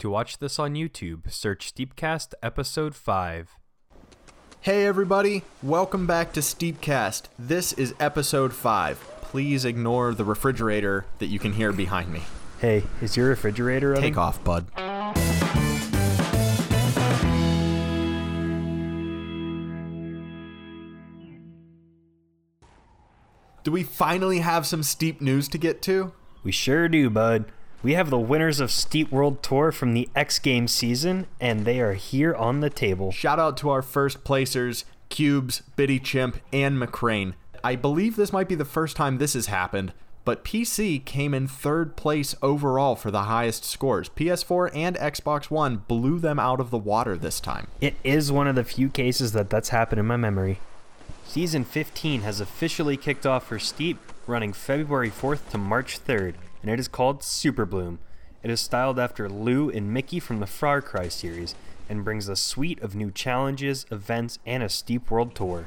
To watch this on YouTube, search Steepcast Episode 5. Hey everybody, welcome back to Steepcast. This is episode 5. Please ignore the refrigerator that you can hear behind me. Hey, is your refrigerator running? Take off, bud. Do we finally have some steep news to get to? We sure do, bud. We have the winners of Steep World Tour from the X Games season, and they are here on the table. Shout out to our first placers, Cubes, Biddy Chimp, and McCrane. I believe this might be the first time this has happened, but PC came in third place overall for the highest scores. PS4 and Xbox One blew them out of the water this time. It is one of the few cases that that's happened in my memory. Season 15 has officially kicked off for Steep, running February 4th to March 3rd, and it is called Super Bloom. It is styled after Lou and Mickey from the Far Cry series and brings a suite of new challenges, events, and a Steep World Tour.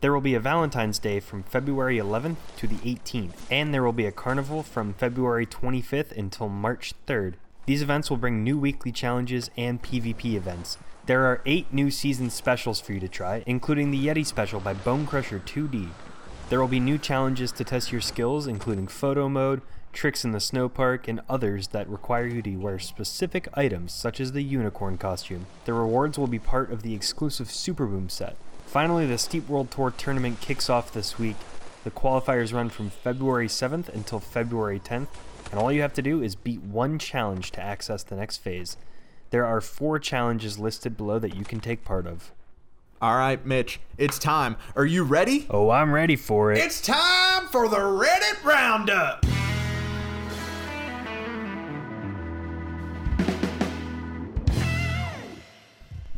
There will be a Valentine's Day from February 11th to the 18th, and there will be a carnival from February 25th until March 3rd. These events will bring new weekly challenges and PvP events. There are eight new season specials for you to try, including the Yeti special by Bone Crusher 2D. There will be new challenges to test your skills, including photo mode, tricks in the snow park, and others that require you to wear specific items, such as the unicorn costume. The rewards will be part of the exclusive Super Bloom set. Finally, the Steep World Tour tournament kicks off this week. The qualifiers run from February 7th until February 10th, and all you have to do is beat one challenge to access the next phase. There are four challenges listed below that you can take part of. All right, Mitch, it's time. Are you ready? Oh, I'm ready for it. It's time for the Reddit Roundup.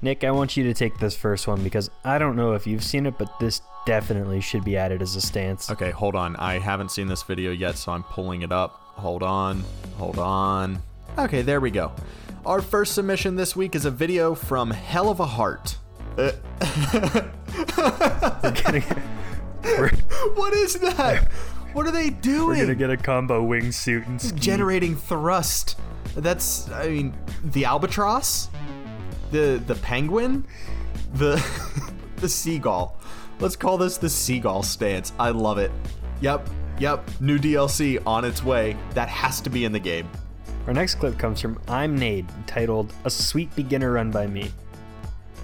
Nick, I want you to take this first one because I don't know if you've seen it, but this definitely should be added as a stance. Okay, hold on. I haven't seen this video yet, so I'm pulling it up. Hold on. Hold on. Okay, there we go. Our first submission this week is a video from Hell of a Heart. Uh, We're gonna get, we're, what is that? What are they doing? we're gonna get a combo wingsuit and ski. Generating thrust. That's, I mean, the albatross, the the penguin, the the seagull. Let's call this the seagull stance. I love it. Yep, yep. New DLC on its way. That has to be in the game. Our next clip comes from I'm Nade, titled "A Sweet Beginner Run by Me."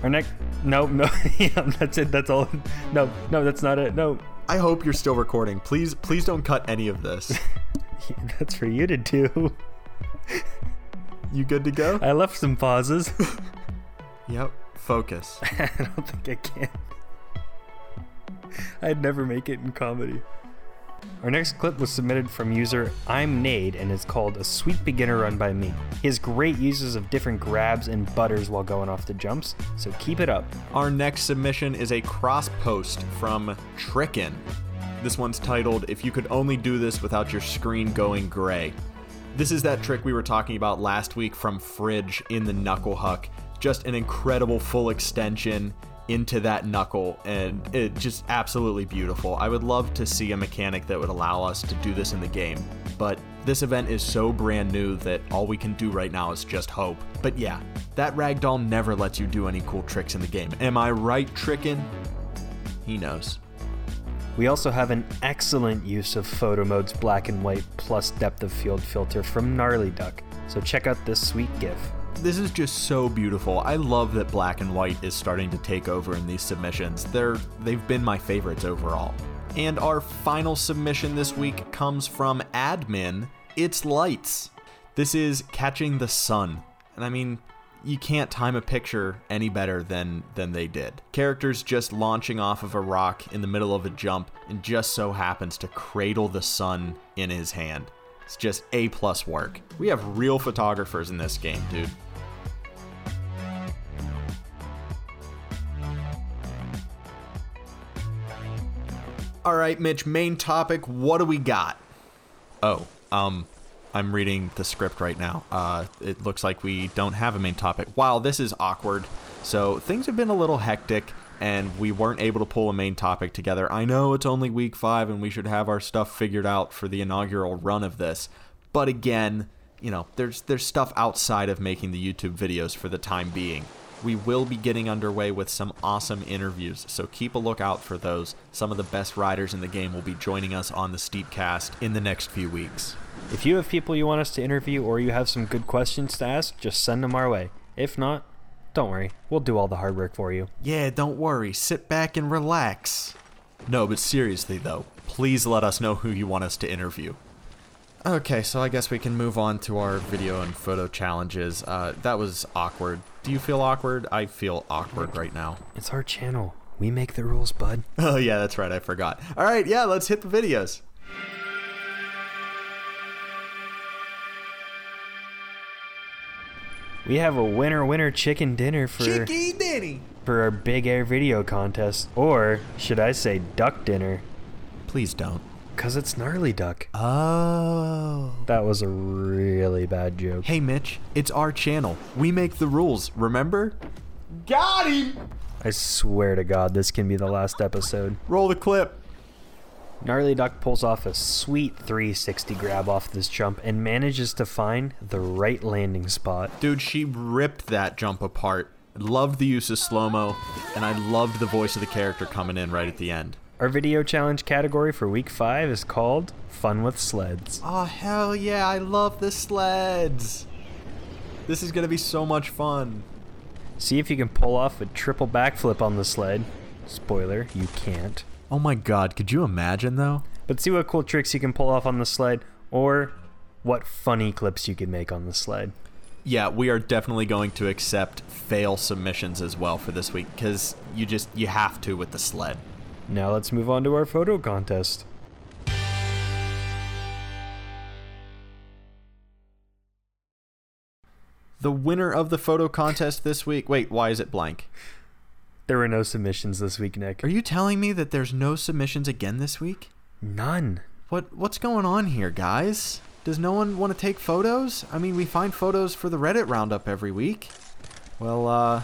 Our next, no, no, yeah, that's it. That's all. No, no, that's not it. No, I hope you're still recording. Please, please don't cut any of this. that's for you to do. You good to go? I left some pauses. Yep. Focus. I don't think I can. I'd never make it in comedy. Our next clip was submitted from user I'm Nade and is called A Sweet Beginner Run by Me. He has great uses of different grabs and butters while going off the jumps, so keep it up. Our next submission is a cross post from Trickin. This one's titled If You Could Only Do This Without Your Screen Going Gray. This is that trick we were talking about last week from Fridge in the Knuckle Huck. Just an incredible full extension into that knuckle, and it just absolutely beautiful. I would love to see a mechanic that would allow us to do this in the game, but this event is so brand new that all we can do right now is just hope. But yeah, that ragdoll never lets you do any cool tricks in the game. Am I right, Trickin? He knows. We also have an excellent use of photo mode's black and white plus depth of field filter from Gnarly Duck, so check out this sweet GIF. This is just so beautiful. I love that black and white is starting to take over in these submissions. They're they've been my favorites overall. And our final submission this week comes from admin It's Lights. This is Catching the Sun. And I mean, you can't time a picture any better than than they did. Characters just launching off of a rock in the middle of a jump and just so happens to cradle the sun in his hand. It's just A plus work. We have real photographers in this game, dude. All right, Mitch, main topic, what do we got? Oh, um, I'm reading the script right now. Uh, it looks like we don't have a main topic. Wow, this is awkward. So things have been a little hectic, and we weren't able to pull a main topic together. I know it's only week five, and we should have our stuff figured out for the inaugural run of this. But again, you know, there's there's stuff outside of making the YouTube videos for the time being. We will be getting underway with some awesome interviews, so keep a lookout for those. Some of the best riders in the game will be joining us on the Steepcast in the next few weeks. If you have people you want us to interview or you have some good questions to ask, just send them our way. If not, don't worry, we'll do all the hard work for you. Yeah, don't worry, sit back and relax. No, but seriously though, please let us know who you want us to interview. Okay, so I guess we can move on to our video and photo challenges. Uh, that was awkward. Do you feel awkward? I feel awkward right now. It's our channel. We make the rules, bud. Oh, yeah, that's right. I forgot. All right, yeah, let's hit the videos. We have a winner winner chicken dinner for Chicky Denny. for our big air video contest, or should I say duck dinner? Please don't. Cause it's gnarly duck. Oh. That was a really bad joke. Hey, Mitch, it's our channel. We make the rules, remember? Got him! I swear to God, this can be the last episode. Roll the clip. Gnarly Duck pulls off a sweet 360 grab off this jump and manages to find the right landing spot. Dude, she ripped that jump apart. Loved the use of slow mo, and I loved the voice of the character coming in right at the end. Our video challenge category for week 5 is called Fun with Sleds. Oh, hell yeah, I love the sleds. This is gonna be so much fun. See if you can pull off a triple backflip on the sled. Spoiler, you can't. Oh my god, could you imagine though? But see what cool tricks you can pull off on the sled or what funny clips you can make on the sled. Yeah, we are definitely going to accept fail submissions as well for this week because you just you have to with the sled. Now let's move on to our photo contest. The winner of the photo contest this week. Wait, why is it blank? There were no submissions this week, Nick. Are you telling me that there's no submissions again this week? None. What what's going on here, guys? Does no one want to take photos? I mean, we find photos for the Reddit roundup every week. Well, uh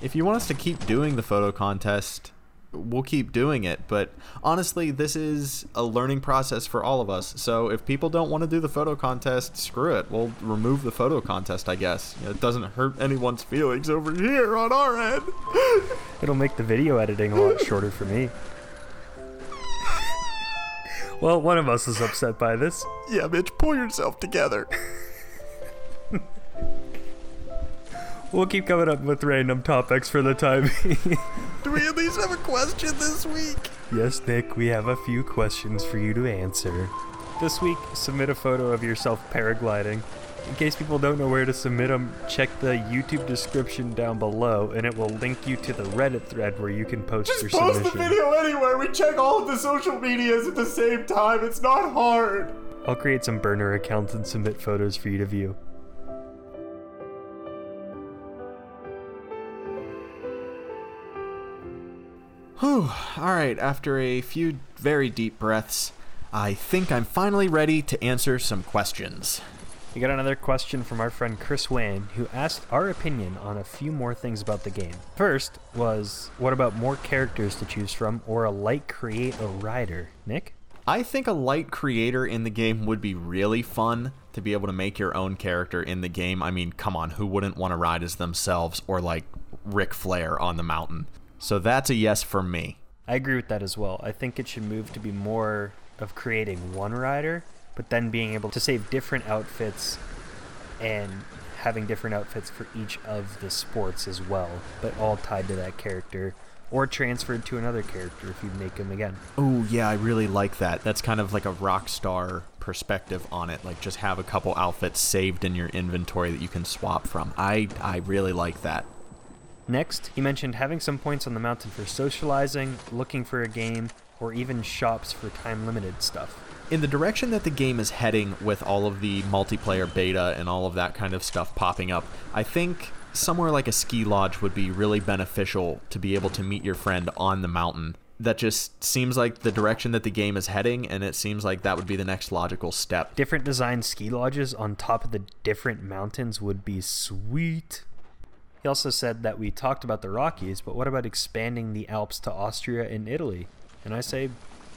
if you want us to keep doing the photo contest, we'll keep doing it, but honestly, this is a learning process for all of us. So if people don't want to do the photo contest, screw it. We'll remove the photo contest, I guess. You know, it doesn't hurt anyone's feelings over here on our end. It'll make the video editing a lot shorter for me. well, one of us is upset by this. yeah, Mitch, pull yourself together. We'll keep coming up with random topics for the time being. Do we at least have a question this week? yes, Nick, we have a few questions for you to answer. This week, submit a photo of yourself paragliding. In case people don't know where to submit them, check the YouTube description down below, and it will link you to the Reddit thread where you can post your post submission. The video anywhere. We check all of the social medias at the same time. It's not hard. I'll create some burner accounts and submit photos for you to view. Whew. All right, after a few very deep breaths, I think I'm finally ready to answer some questions. We got another question from our friend Chris Wayne, who asked our opinion on a few more things about the game. First was, what about more characters to choose from, or a light create a rider? Nick? I think a light creator in the game would be really fun to be able to make your own character in the game. I mean, come on, who wouldn't want to ride as themselves or like Ric Flair on the mountain? So that's a yes for me. I agree with that as well. I think it should move to be more of creating one rider, but then being able to save different outfits and having different outfits for each of the sports as well, but all tied to that character or transferred to another character if you make him again. Oh, yeah, I really like that. That's kind of like a rock star perspective on it. Like just have a couple outfits saved in your inventory that you can swap from. I I really like that. Next, he mentioned having some points on the mountain for socializing, looking for a game, or even shops for time limited stuff. in the direction that the game is heading with all of the multiplayer beta and all of that kind of stuff popping up, I think somewhere like a ski lodge would be really beneficial to be able to meet your friend on the mountain. That just seems like the direction that the game is heading, and it seems like that would be the next logical step. Different design ski lodges on top of the different mountains would be sweet. He also said that we talked about the Rockies, but what about expanding the Alps to Austria and Italy? And I say,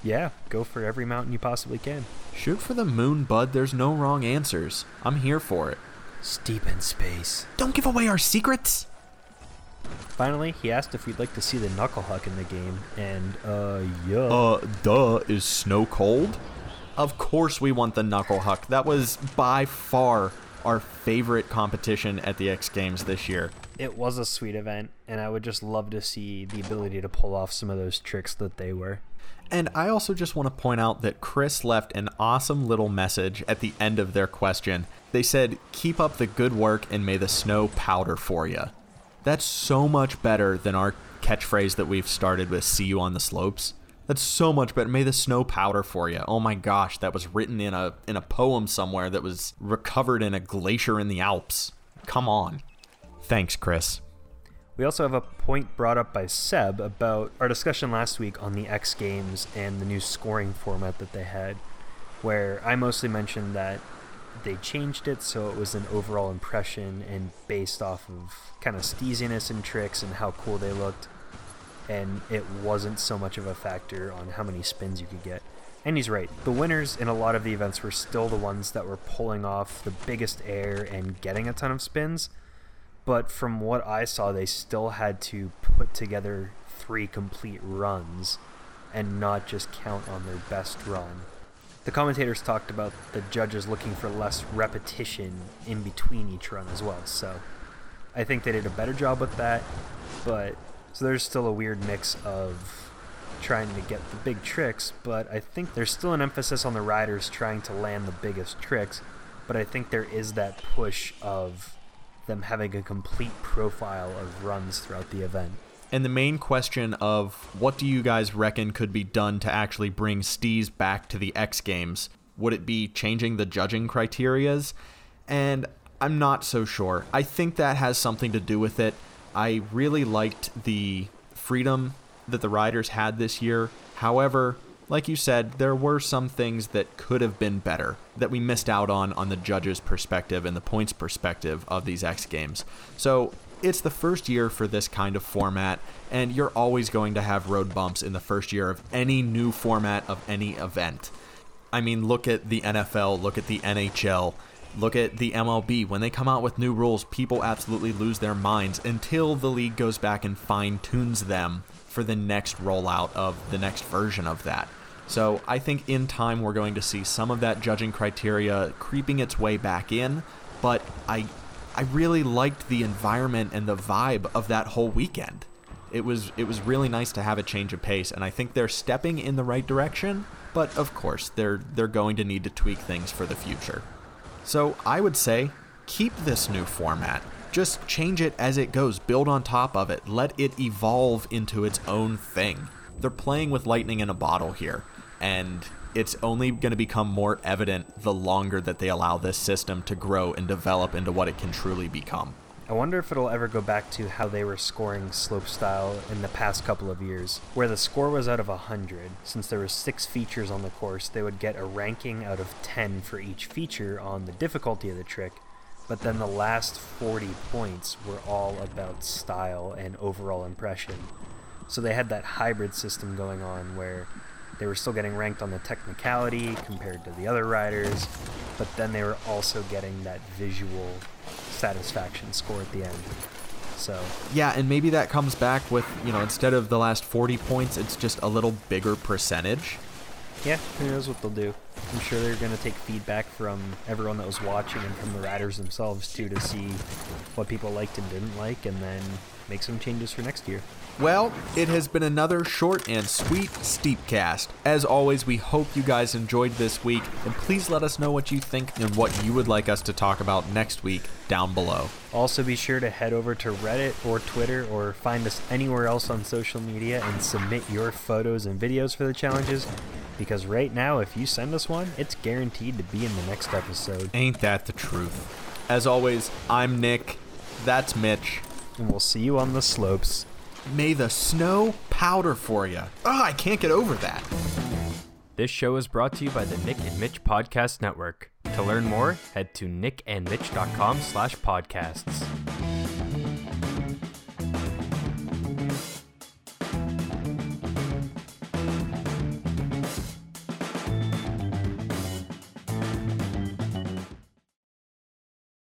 Yeah, go for every mountain you possibly can. Shoot for the moon, bud. There's no wrong answers. I'm here for it. Steep in space. Don't give away our secrets. Finally, he asked if we'd like to see the Knucklehuck in the game, and, uh, yeah. Uh, duh, is snow cold? Of course we want the Knucklehuck. That was by far our favorite competition at the X Games this year. It was a sweet event, and I would just love to see the ability to pull off some of those tricks that they were. And I also just want to point out that Chris left an awesome little message at the end of their question. They said, Keep up the good work and may the snow powder for you. That's so much better than our catchphrase that we've started with See you on the slopes. That's so much better. May the snow powder for you. Oh my gosh, that was written in a in a poem somewhere that was recovered in a glacier in the Alps. Come on. Thanks, Chris. We also have a point brought up by Seb about our discussion last week on the X Games and the new scoring format that they had, where I mostly mentioned that they changed it so it was an overall impression and based off of kind of steeziness and tricks and how cool they looked, and it wasn't so much of a factor on how many spins you could get. And he's right. The winners in a lot of the events were still the ones that were pulling off the biggest air and getting a ton of spins but from what I saw, they still had to put together three complete runs and not just count on their best run. The commentators talked about the judges looking for less repetition in between each run as well, so I think they did a better job with that, but so there's still a weird mix of trying to get the big tricks, but I think there's still an emphasis on the riders trying to land the biggest tricks, but I think there is that push of them having a complete profile of runs throughout the event. And the main question of what do you guys reckon could be done to actually bring Steez back to the X Games? Would it be changing the judging criterias? And I'm not so sure. I think that has something to do with it. I really liked the freedom that the riders had this year. However, like you said, there were some things that could have been better that we missed out on on the judges' perspective and the points perspective of these X Games. So it's the first year for this kind of format, and you're always going to have road bumps in the first year of any new format of any event. I mean, look at the NFL, look at the NHL, look at the MLB. When they come out with new rules, people absolutely lose their minds until the league goes back and fine tunes them for the next rollout of the next version of that. So I think in time we're going to see some of that judging criteria creeping its way back in, but I I really liked the environment and the vibe of that whole weekend. It was it was really nice to have a change of pace and I think they're stepping in the right direction, but of course they're they're going to need to tweak things for the future. So I would say keep this new format. Just change it as it goes, build on top of it, let it evolve into its own thing. They're playing with lightning in a bottle here, and it's only going to become more evident the longer that they allow this system to grow and develop into what it can truly become. I wonder if it'll ever go back to how they were scoring slopestyle in the past couple of years, where the score was out of 100. Since there were 6 features on the course, they would get a ranking out of 10 for each feature on the difficulty of the trick, but then the last 40 points were all about style and overall impression. So they had that hybrid system going on where they were still getting ranked on the technicality compared to the other riders, but then they were also getting that visual satisfaction score at the end. So Yeah, and maybe that comes back with, you know, instead of the last 40 points, it's just a little bigger percentage. yeah, who knows what they'll do? I'm sure they're going to take feedback from everyone that was watching and from the riders themselves too to see what people liked and didn't like, and then make some changes for next year. Well, it has been another short and sweet Steepcast. As always, we hope you guys enjoyed this week, and please let us know what you think and what you would like us to talk about next week down below. Also, be sure to head over to Reddit or Twitter or find us anywhere else on social media and submit your photos and videos for the challenges. Because right now, if you send us one, it's guaranteed to be in the next episode. Ain't that the truth? As always, I'm Nick. That's Mitch. And we'll see you on the slopes. May the snow powder for you. Oh, I can't get over that. This show is brought to you by the Nick and Mitch Podcast Network. To learn more, head to nickandmitch.com slash podcasts.